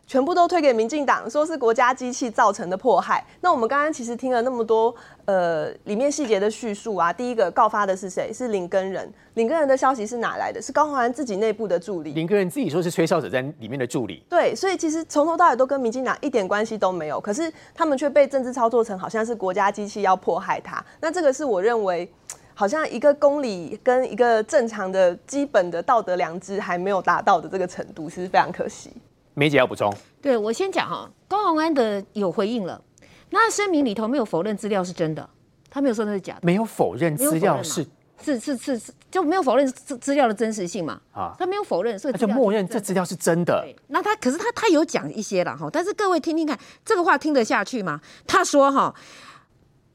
全部都推给民进党，说是国家机器造成的迫害。那我们刚刚其实听了那么多，呃，里面细节的叙述啊。第一个告发的是谁？是林根人。林根人的消息是哪来的？是高鸿安自己内部的助理。林根人自己说是吹哨者在里面的助理。对，所以其实从头到尾都跟民进党一点关系都没有。可是他们却被政治操作成好像是国家机器要迫害他。那这个是我认为，好像一个公理跟一个正常的基本的道德良知还没有达到的这个程度，其实非常可惜。梅姐要补充，对我先讲哈，高鸿安的有回应了，那声明里头没有否认资料是真的，他没有说那是假的，没有否认资料是是是是是就没有否认资资料的真实性嘛，啊，他没有否认，所以他就默认这资料是真的。那他可是他他有讲一些了哈，但是各位听听看，这个话听得下去吗？他说哈，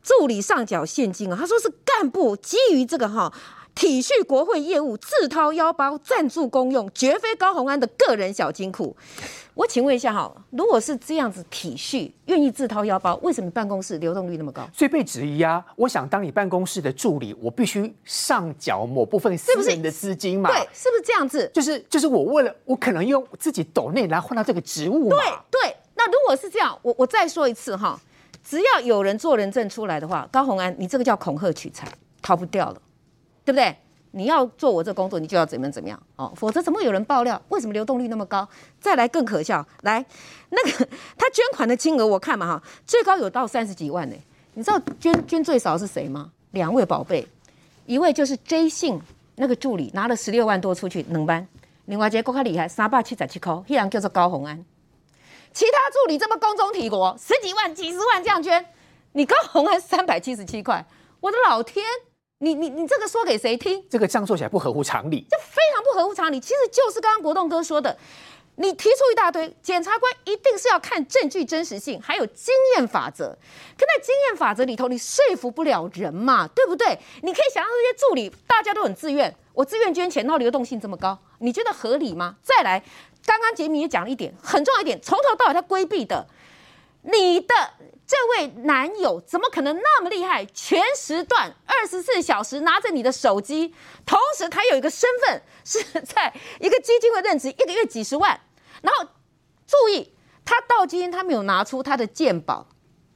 助理上缴现金啊，他说是干部基于这个哈。体恤国会业务，自掏腰包赞助公用，绝非高鸿安的个人小金库。我请问一下哈，如果是这样子体恤，愿意自掏腰包，为什么办公室流动率那么高？所以被质疑啊！我想当你办公室的助理，我必须上缴某部分私人的资金嘛？对，是不是这样子？就是就是我为了我可能用自己抖内来换到这个职务嘛？对对。那如果是这样，我我再说一次哈，只要有人做人证出来的话，高鸿安，你这个叫恐吓取财，逃不掉了。对不对？你要做我这工作，你就要怎么怎么样哦，否则怎么有人爆料？为什么流动率那么高？再来更可笑，来那个 他捐款的金额我看嘛哈，最高有到三十几万呢。你知道捐捐最少是谁吗？两位宝贝，一位就是 J 姓那个助理拿了十六万多出去能班，另外一个更加厉害，三百七十七块，一人叫做高红安。其他助理这么公中体国，十几万、几十万这样捐，你高红安三百七十七块，我的老天！你你你这个说给谁听？这个这样做起来不合乎常理，这非常不合乎常理。其实就是刚刚国栋哥说的，你提出一大堆，检察官一定是要看证据真实性，还有经验法则。可在经验法则里头，你说服不了人嘛，对不对？你可以想象这些助理大家都很自愿，我自愿捐钱，然后流动性这么高，你觉得合理吗？再来，刚刚杰明也讲了一点很重要一点，从头到尾他规避的，你的。这位男友怎么可能那么厉害？全时段二十四小时拿着你的手机，同时他有一个身份是在一个基金会任职，一个月几十万。然后注意，他到今天他没有拿出他的鉴宝，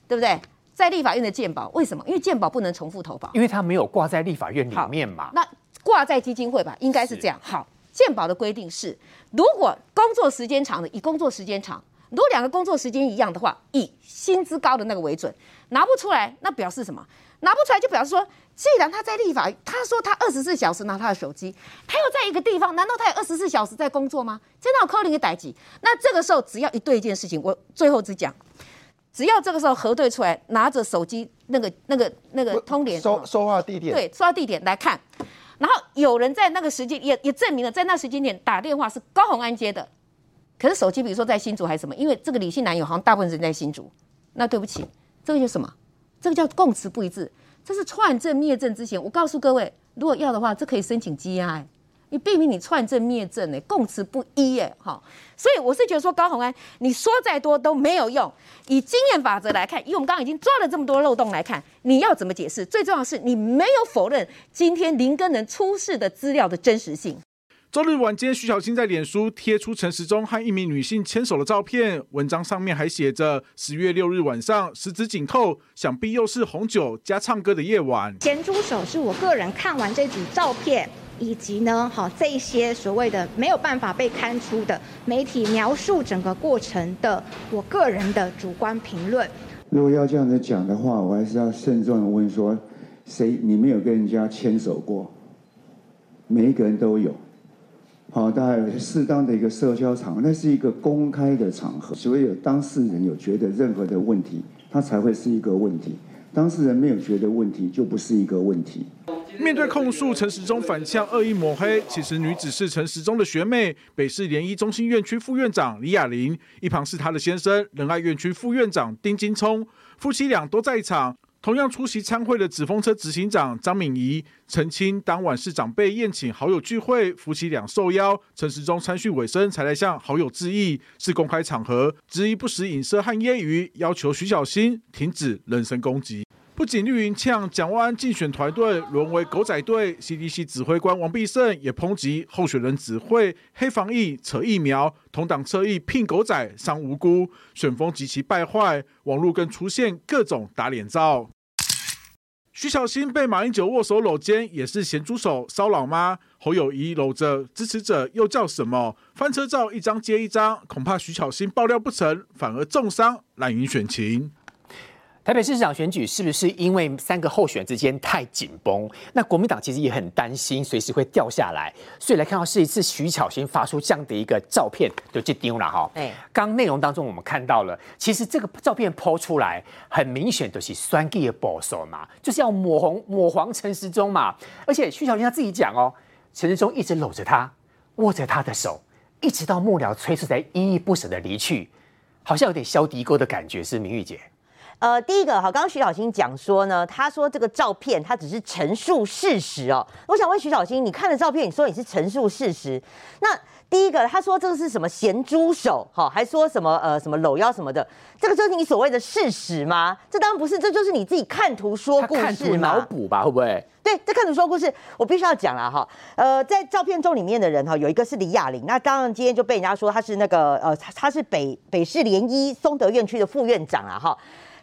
对不对？在立法院的鉴宝，为什么？因为鉴宝不能重复投保，因为他没有挂在立法院里面嘛。那挂在基金会吧，应该是这样。好，鉴宝的规定是，如果工作时间长的，以工作时间长。如果两个工作时间一样的话，以薪资高的那个为准，拿不出来，那表示什么？拿不出来就表示说，既然他在立法，他说他二十四小时拿他的手机，他又在一个地方，难道他有二十四小时在工作吗？真的有扣零的代际？那这个时候只要一对一件事情，我最后只讲，只要这个时候核对出来，拿着手机那个那个那个通联收说话地点，对，说话地点来看，然后有人在那个时间也也证明了，在那时间点打电话是高红安接的。可是手机，比如说在新竹还是什么？因为这个李姓男友好像大部分人在新竹，那对不起，这个叫什么？这个叫供词不一致，这是串证灭证之前。我告诉各位，如果要的话，这可以申请羁押，你避免你串证灭证，哎，供词不一，哎，好，所以我是觉得说高鸿安，你说再多都没有用。以经验法则来看，以我们刚刚已经抓了这么多漏洞来看，你要怎么解释？最重要的是你没有否认今天林根人出示的资料的真实性。周日晚间，徐小青在脸书贴出陈时中和一名女性牵手的照片，文章上面还写着：“十月六日晚上，十指紧扣，想必又是红酒加唱歌的夜晚。”咸猪手是我个人看完这组照片，以及呢，好这一些所谓的没有办法被刊出的媒体描述整个过程的我个人的主观评论。如果要这样子讲的话，我还是要慎重的问说：谁？你没有跟人家牵手过？每一个人都有。好，大概有适当的一个社交场，那是一个公开的场合，所以有当事人有觉得任何的问题，它才会是一个问题。当事人没有觉得问题，就不是一个问题。面对控诉，陈时中反向恶意抹黑，其实女子是陈时中的学妹，北市联医中心院区副院长李雅玲，一旁是她的先生仁爱院区副院长丁金聪，夫妻俩都在场。同样出席参会的紫风车执行长张敏仪澄清，当晚是长辈宴请好友聚会，夫妻俩受邀，陈时中参叙尾声才来向好友致意，是公开场合，质疑不实影射和揶揄，要求徐小新停止人身攻击。不仅绿营呛蒋万安竞选团队沦为狗仔队，CDC 指挥官王必胜也抨击候选人指挥黑防疫、扯疫苗，同党侧翼聘狗仔伤无辜，选风极其败坏，网络更出现各种打脸照。徐小新被马英九握手搂肩，也是咸猪手骚扰吗？侯友谊搂着支持者又叫什么？翻车照一张接一张，恐怕徐小新爆料不成，反而重伤蓝营选情。台北市长选举是不是因为三个候选人之间太紧绷？那国民党其实也很担心，随时会掉下来。所以来看到是一次徐巧芯发出这样的一个照片，就这丢了哈。哎，刚内容当中我们看到了，其实这个照片抛出来，很明显就是酸 G 的保守嘛，就是要抹红抹黄陈时中嘛。而且徐巧芯他自己讲哦，陈时中一直搂着他，握着他的手，一直到幕僚催促才依依不舍的离去，好像有点消敌沟的感觉，是明玉姐。呃，第一个哈，刚刚徐小新讲说呢，他说这个照片他只是陈述事实哦。我想问徐小新，你看了照片，你说你是陈述事实，那第一个他说这个是什么咸猪手，哈，还说什么呃什么搂腰什么的，这个就是你所谓的事实吗？这当然不是，这就是你自己看图说故事脑补吧，会不会？对，这看图说故事，我必须要讲了哈。呃，在照片中里面的人哈，有一个是李雅玲，那当然今天就被人家说他是那个呃，他是北北市联医松德院区的副院长啊哈。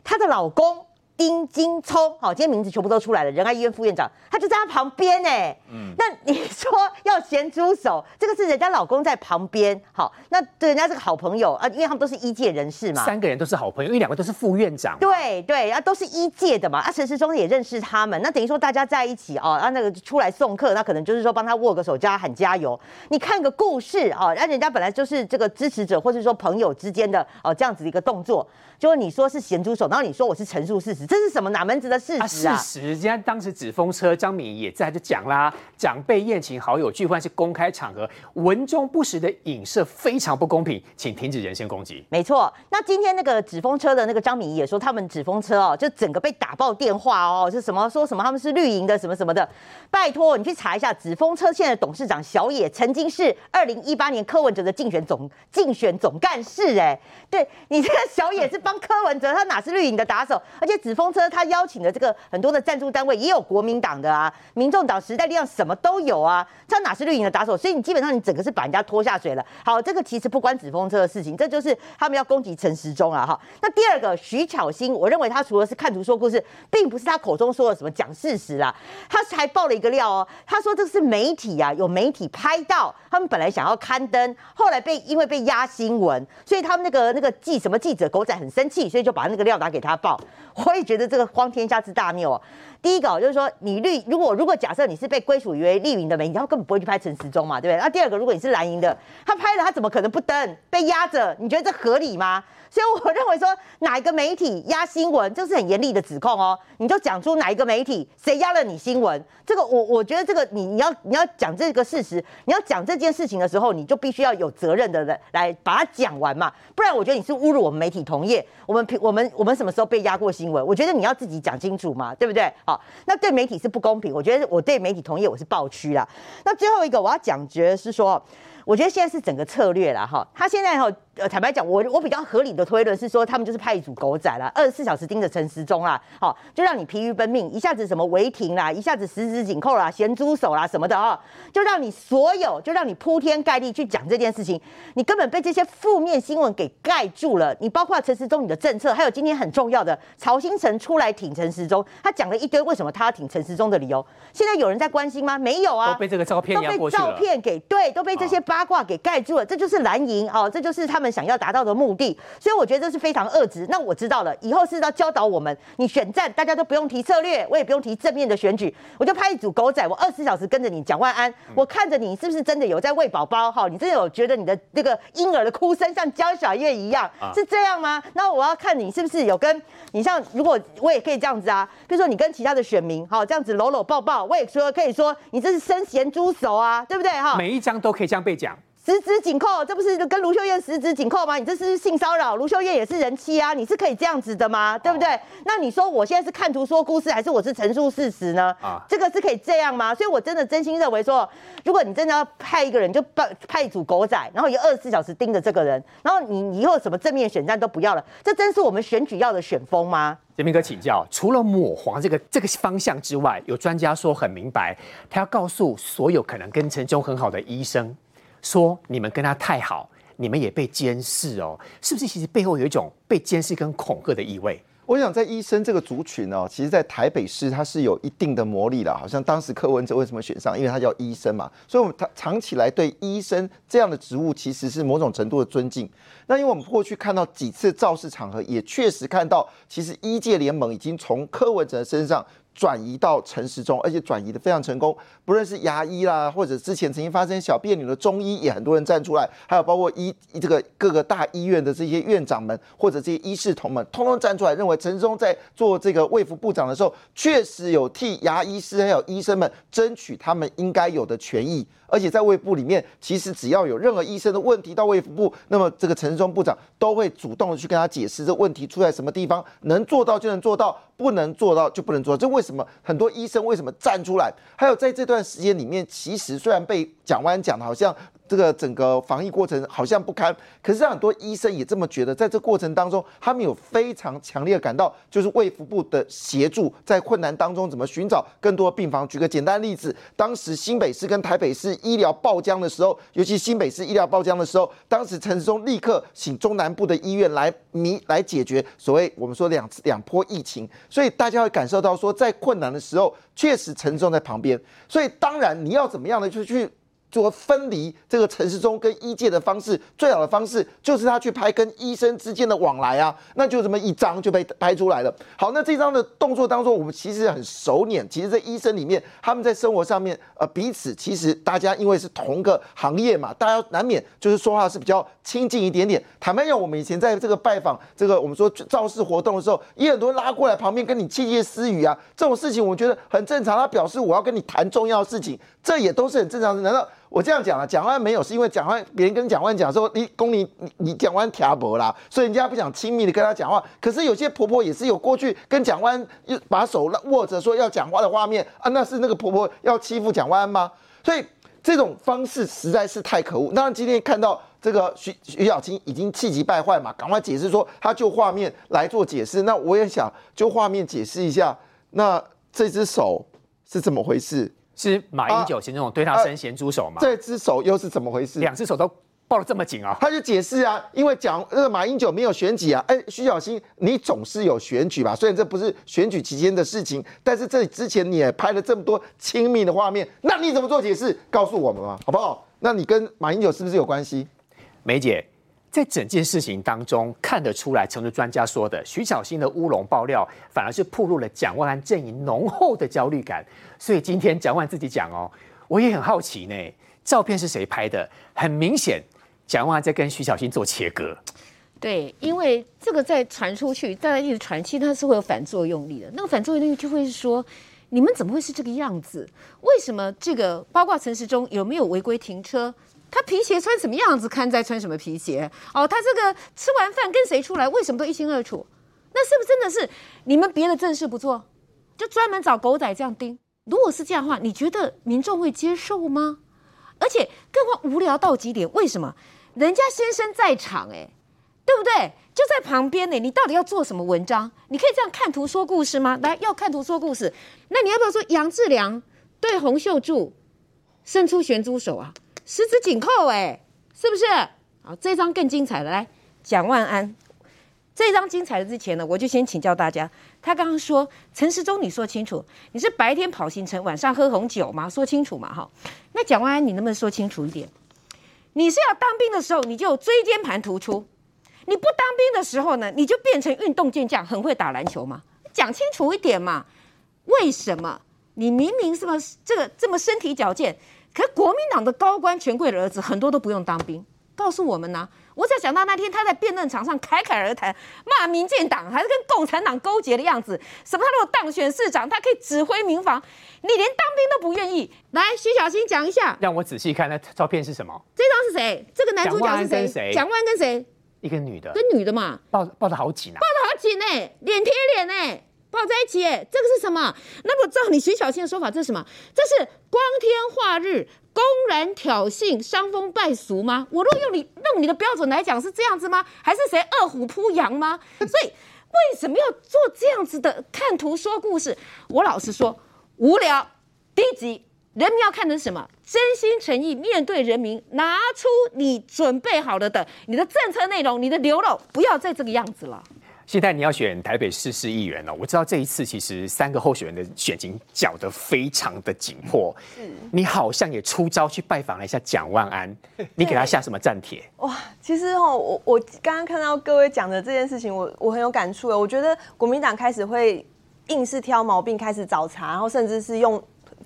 她的老公丁金聪，好，今天名字全部都出来了。仁爱医院副院长，他就在他旁边哎。嗯，那你说要咸猪手，这个是人家老公在旁边，好，那对人家是个好朋友啊，因为他们都是医界人士嘛。三个人都是好朋友，因为两个都是副院长。对对啊，都是医界的嘛。啊，陈时中也认识他们，那等于说大家在一起哦，啊，那个出来送客，那可能就是说帮他握个手，叫他喊加油。你看个故事哦，那人家本来就是这个支持者或者说朋友之间的哦这样子的一个动作。就是你说是咸猪手，然后你说我是陈述事实，这是什么哪门子的事实啊？事实，人家当时纸风车张敏也在就讲啦，长辈宴请好友聚会是公开场合，文中不实的影射非常不公平，请停止人身攻击。没错，那今天那个纸风车的那个张敏也说，他们纸风车哦，就整个被打爆电话哦，是什么说什么他们是绿营的什么什么的，拜托你去查一下，纸风车现在的董事长小野曾经是二零一八年柯文哲的竞选总竞选总干事，哎，对你这个小野是。帮柯文哲，他哪是绿营的打手？而且紫风车他邀请的这个很多的赞助单位也有国民党的啊，民众党、时代力量什么都有啊，他哪是绿营的打手？所以你基本上你整个是把人家拖下水了。好，这个其实不关紫风车的事情，这就是他们要攻击陈时中啊！哈，那第二个徐巧芯，我认为他除了是看图说故事，并不是他口中说的什么讲事实啦，他还爆了一个料哦，他说这是媒体啊，有媒体拍到他们本来想要刊登，后来被因为被压新闻，所以他们那个那个记什么记者狗仔很。生气，所以就把那个料拿给他报。我也觉得这个荒天下之大谬哦。第一个就是说，你绿如果如果假设你是被归属于绿营的媒体，他根本不会去拍陈时中嘛，对不对？那第二个，如果你是蓝营的，他拍了，他怎么可能不登？被压着，你觉得这合理吗？所以我认为说，哪一个媒体压新闻，这是很严厉的指控哦。你就讲出哪一个媒体谁压了你新闻，这个我我觉得这个你你要你要讲这个事实，你要讲这件事情的时候，你就必须要有责任的来来把它讲完嘛，不然我觉得你是侮辱我们媒体同业。我们平我们我们什么时候被压过新闻？我觉得你要自己讲清楚嘛，对不对？好，那对媒体是不公平。我觉得我对媒体同业我是爆区啦。那最后一个我要讲，觉得是说，我觉得现在是整个策略了哈。他现在哈。呃，坦白讲，我我比较合理的推论是说，他们就是派一组狗仔啦，二十四小时盯着陈时中啦，好，就让你疲于奔命，一下子什么违停啦，一下子十指紧扣啦，咸猪手啦什么的啊，就让你所有，就让你铺天盖地去讲这件事情，你根本被这些负面新闻给盖住了。你包括陈时中你的政策，还有今天很重要的曹新成出来挺陈时中，他讲了一堆为什么他要挺陈时中的理由，现在有人在关心吗？没有啊，都被这个照片都被照片给对，都被这些八卦给盖住了，这就是蓝营哦，这就是他们。想要达到的目的。所以我觉得这是非常恶质。那我知道了，以后是要教导我们，你选战大家都不用提策略，我也不用提正面的选举，我就派一组狗仔，我二十四小时跟着你讲万安，我看着你是不是真的有在喂宝宝哈？你真的有觉得你的那个婴儿的哭声像交小月一样，是这样吗？那我要看你是不是有跟你像，如果我也可以这样子啊，比如说你跟其他的选民好这样子搂搂抱抱，我也说可以说你这是身咸猪手啊，对不对哈？每一张都可以这样被讲。十指紧扣，这不是跟卢秀燕十指紧扣吗？你这是性骚扰，卢秀燕也是人妻啊，你是可以这样子的吗？对不对？那你说我现在是看图说故事，还是我是陈述事实呢？啊，这个是可以这样吗？所以我真的真心认为说，如果你真的要派一个人，就派派一组狗仔，然后也二十四小时盯着这个人，然后你以后什么正面选战都不要了，这真是我们选举要的选风吗？杰明哥请教，除了抹黄这个这个方向之外，有专家说很明白，他要告诉所有可能跟陈忠很好的医生。说你们跟他太好，你们也被监视哦，是不是？其实背后有一种被监视跟恐吓的意味。我想在医生这个族群哦，其实，在台北市它是有一定的魔力了。好像当时柯文哲为什么选上？因为他叫医生嘛，所以我们他长起来对医生这样的职务其实是某种程度的尊敬。那因为我们过去看到几次造势场合，也确实看到，其实医界联盟已经从柯文哲身上。转移到陈时中，而且转移的非常成功。不论是牙医啦，或者之前曾经发生小别扭的中医，也很多人站出来。还有包括医这个各个大医院的这些院长们，或者这些医师同们，通通站出来，认为陈时中在做这个卫福部长的时候，确实有替牙医师还有医生们争取他们应该有的权益。而且在卫部里面，其实只要有任何医生的问题到卫福部，那么这个陈时中部长都会主动的去跟他解释这问题出在什么地方，能做到就能做到，不能做到就不能做到。这为什么很多医生为什么站出来？还有在这段时间里面，其实虽然被蒋万讲的好像。这个整个防疫过程好像不堪，可是很多医生也这么觉得。在这过程当中，他们有非常强烈的感到，就是卫福部的协助，在困难当中怎么寻找更多病房。举个简单例子，当时新北市跟台北市医疗爆浆的时候，尤其新北市医疗爆浆的时候，当时陈时中立刻请中南部的医院来弥来解决所谓我们说两次两波疫情。所以大家会感受到说，在困难的时候，确实陈时中在旁边。所以当然你要怎么样的就去。做分离这个陈世忠跟医界的方式，最好的方式就是他去拍跟医生之间的往来啊，那就这么一张就被拍出来了。好，那这张的动作当中，我们其实很熟稔。其实，在医生里面，他们在生活上面，呃，彼此其实大家因为是同个行业嘛，大家难免就是说话是比较亲近一点点。坦白讲，我们以前在这个拜访这个我们说造势活动的时候，也很多人拉过来旁边跟你窃窃私语啊，这种事情我觉得很正常。他表示我要跟你谈重要的事情，这也都是很正常的。难道？我这样讲啊，蒋万没有，是因为蒋万别人跟蒋万讲说，你公你你蒋万挑拨啦，所以人家不想亲密的跟他讲话。可是有些婆婆也是有过去跟蒋万又把手握着说要讲话的画面啊，那是那个婆婆要欺负蒋万吗？所以这种方式实在是太可恶。当然今天看到这个徐徐小青已经气急败坏嘛，赶快解释说他就画面来做解释。那我也想就画面解释一下，那这只手是怎么回事？是马英九行这种对他伸咸猪手吗？这只手又是怎么回事？两只手都抱得这么紧啊！他就解释啊，因为讲那个马英九没有选举啊，哎，徐小新你总是有选举吧？虽然这不是选举期间的事情，但是这之前你也拍了这么多亲密的画面，那你怎么做解释？告诉我们嘛，好不好？那你跟马英九是不是有关系？梅姐。在整件事情当中，看得出来，诚如专家说的，徐小新的乌龙爆料，反而是暴露了蒋万安阵营浓厚的焦虑感。所以今天蒋万自己讲哦，我也很好奇呢，照片是谁拍的？很明显，蒋万安在跟徐小新做切割。对，因为这个再传出去，大家一直传，其实它是会有反作用力的。那个反作用力就会是说，你们怎么会是这个样子？为什么这个包括陈时中有没有违规停车？他皮鞋穿什么样子，看在穿什么皮鞋哦。他这个吃完饭跟谁出来，为什么都一清二楚？那是不是真的是你们别的正事不做，就专门找狗仔这样盯？如果是这样的话，你觉得民众会接受吗？而且更话无聊到极点，为什么？人家先生在场，哎，对不对？就在旁边呢。你到底要做什么文章？你可以这样看图说故事吗？来，要看图说故事，那你要不要说杨志良对洪秀柱伸出咸猪手啊？十指紧扣，哎，是不是？好，这张更精彩了。来，蒋万安，这张精彩的之前呢，我就先请教大家。他刚刚说陈时中，你说清楚，你是白天跑行程，晚上喝红酒吗？说清楚嘛，哈。那蒋万安，你能不能说清楚一点？你是要当兵的时候，你就椎间盘突出；你不当兵的时候呢，你就变成运动健将，很会打篮球嘛。讲清楚一点嘛，为什么你明明是么这个这么身体矫健，可国民党的高官权贵的儿子很多都不用当兵？告诉我们呢？我只要想到那天他在辩论场上侃侃而谈，骂民进党还是跟共产党勾结的样子。什么他如果当选市长，他可以指挥民防，你连当兵都不愿意。来，徐小新讲一下，让我仔细看那照片是什么？这张是谁？这个男主角是谁？蒋万跟谁？一个女的，跟女的嘛，抱抱的好紧啊，抱得好紧哎，脸贴脸哎。抱在一起，这个是什么？那么照你徐小庆的说法，这是什么？这是光天化日公然挑衅、伤风败俗吗？我若用你用你的标准来讲，是这样子吗？还是谁饿虎扑羊吗？所以为什么要做这样子的看图说故事？我老实说，无聊、低级。人民要看的是什么？真心诚意面对人民，拿出你准备好了的你的政策内容、你的流露，不要再这个样子了。现在你要选台北市市议员了，我知道这一次其实三个候选人的选情搅得非常的紧迫。你好像也出招去拜访了一下蒋万安，你给他下什么战帖？哇，其实哦，我我刚刚看到各位讲的这件事情，我我很有感触我觉得国民党开始会硬是挑毛病，开始找茬，然后甚至是用。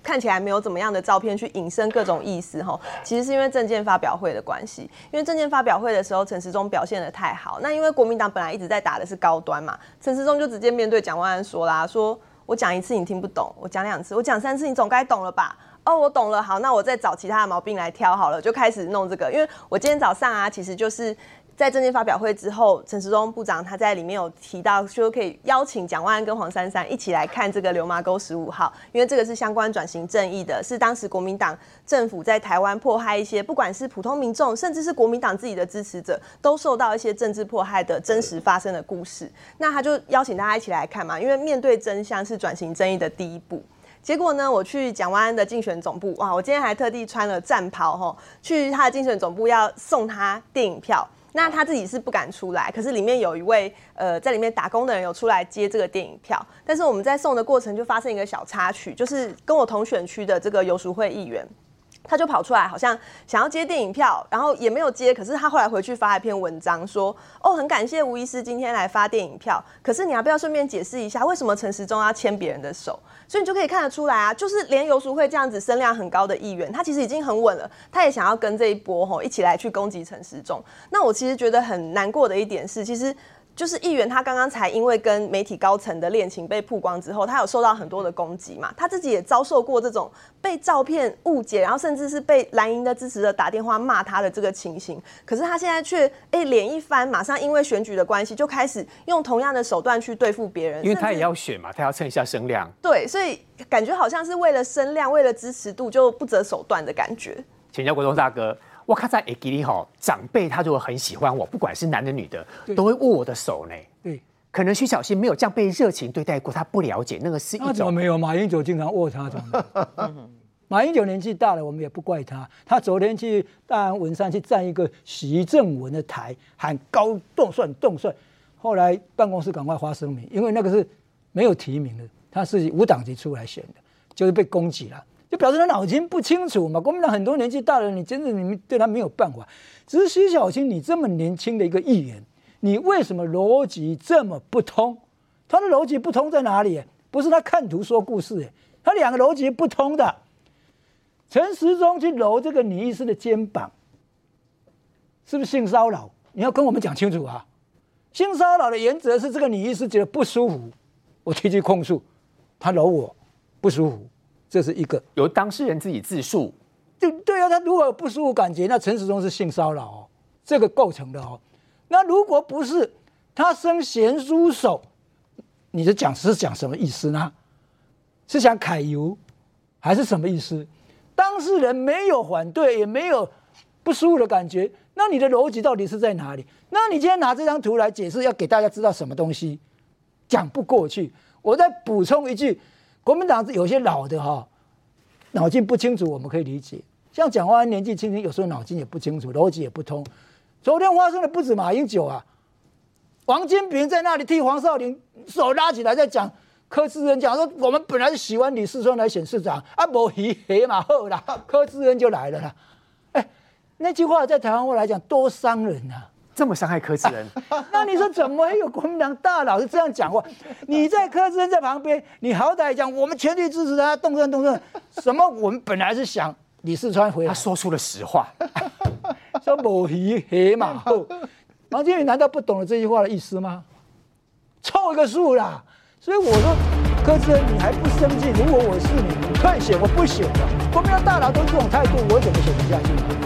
看起来没有怎么样的照片去引申各种意思哈，其实是因为证件发表会的关系。因为证件发表会的时候，陈时中表现的太好。那因为国民党本来一直在打的是高端嘛，陈时中就直接面对蒋万安说啦：“说我讲一次你听不懂，我讲两次，我讲三次你总该懂了吧？哦，我懂了，好，那我再找其他的毛病来挑好了，就开始弄这个。因为我今天早上啊，其实就是。在证件发表会之后，陈时中部长他在里面有提到说，可以邀请蒋万安跟黄珊珊一起来看这个流麻沟十五号，因为这个是相关转型正义的，是当时国民党政府在台湾迫害一些，不管是普通民众，甚至是国民党自己的支持者，都受到一些政治迫害的真实发生的故事。那他就邀请大家一起来看嘛，因为面对真相是转型正义的第一步。结果呢，我去蒋万安的竞选总部，哇，我今天还特地穿了战袍哈，去他的竞选总部要送他电影票。那他自己是不敢出来，可是里面有一位呃在里面打工的人有出来接这个电影票，但是我们在送的过程就发生一个小插曲，就是跟我同选区的这个游淑会议员。他就跑出来，好像想要接电影票，然后也没有接。可是他后来回去发一篇文章，说：“哦，很感谢吴医师今天来发电影票。可是你要不要顺便解释一下，为什么陈时中要牵别人的手？所以你就可以看得出来啊，就是连游淑慧这样子声量很高的议员，他其实已经很稳了，他也想要跟这一波吼一起来去攻击陈时中。那我其实觉得很难过的一点是，其实。就是议员，他刚刚才因为跟媒体高层的恋情被曝光之后，他有受到很多的攻击嘛，他自己也遭受过这种被照片误解，然后甚至是被蓝营的支持者打电话骂他的这个情形。可是他现在却哎脸一翻，马上因为选举的关系就开始用同样的手段去对付别人，因为他也要选嘛，他要蹭一下声量。对，所以感觉好像是为了声量，为了支持度就不择手段的感觉。请教国中大哥。我看在 A 吉里吼，长辈他如果很喜欢我，不管是男的女的，都会握我的手呢。对，可能徐小新没有这样被热情对待过，他不了解那个是一种。怎么没有？马英九经常握他的。马英九年纪大了，我们也不怪他。他昨天去大安文山去站一个习正文的台，喊高动算动算，后来办公室赶快发声明，因为那个是没有提名的，他是无党籍出来选的，就是被攻击了。就表示他脑筋不清楚嘛？国民党很多年纪大的人，你真的你们对他没有办法。只是徐小青，你这么年轻的一个议员，你为什么逻辑这么不通？他的逻辑不通在哪里？不是他看图说故事，他两个逻辑不通的。陈时中去揉这个女医师的肩膀，是不是性骚扰？你要跟我们讲清楚啊！性骚扰的原则是这个女医师觉得不舒服，我提起控诉，他揉我不舒服。这是一个由当事人自己自述，就对啊，他如果有不舒服感觉，那陈时中是性骚扰哦，这个构成的哦。那如果不是他生咸猪手，你的讲是讲什么意思呢？是想揩油，还是什么意思？当事人没有反对，也没有不舒服的感觉，那你的逻辑到底是在哪里？那你今天拿这张图来解释，要给大家知道什么东西？讲不过去。我再补充一句。国民党有些老的哈，脑筋不清楚，我们可以理解。像蒋万安年纪轻轻，有时候脑筋也不清楚，逻辑也不通。昨天发生的不止马英九啊，王金平在那里替黄少林手拉起来，在讲柯志恩讲说，我们本来是喜欢李世川来选市长，啊，无黑黑马后啦，柯志恩就来了啦。哎，那句话在台湾话来讲多伤人啊！这么伤害柯志恩，那你说怎么会有国民党大佬是这样讲话？你在柯志恩在旁边，你好歹讲我们全力支持他动身动身，什么我们本来是想李四川回来，他说出了实话，说某鱼黑马后，王金宇难道不懂了这句话的意思吗？凑一个数啦！所以我说，柯志恩你还不生气？如果我是你，你快写我不写了。国民党大佬都这种态度，我怎么写得下去？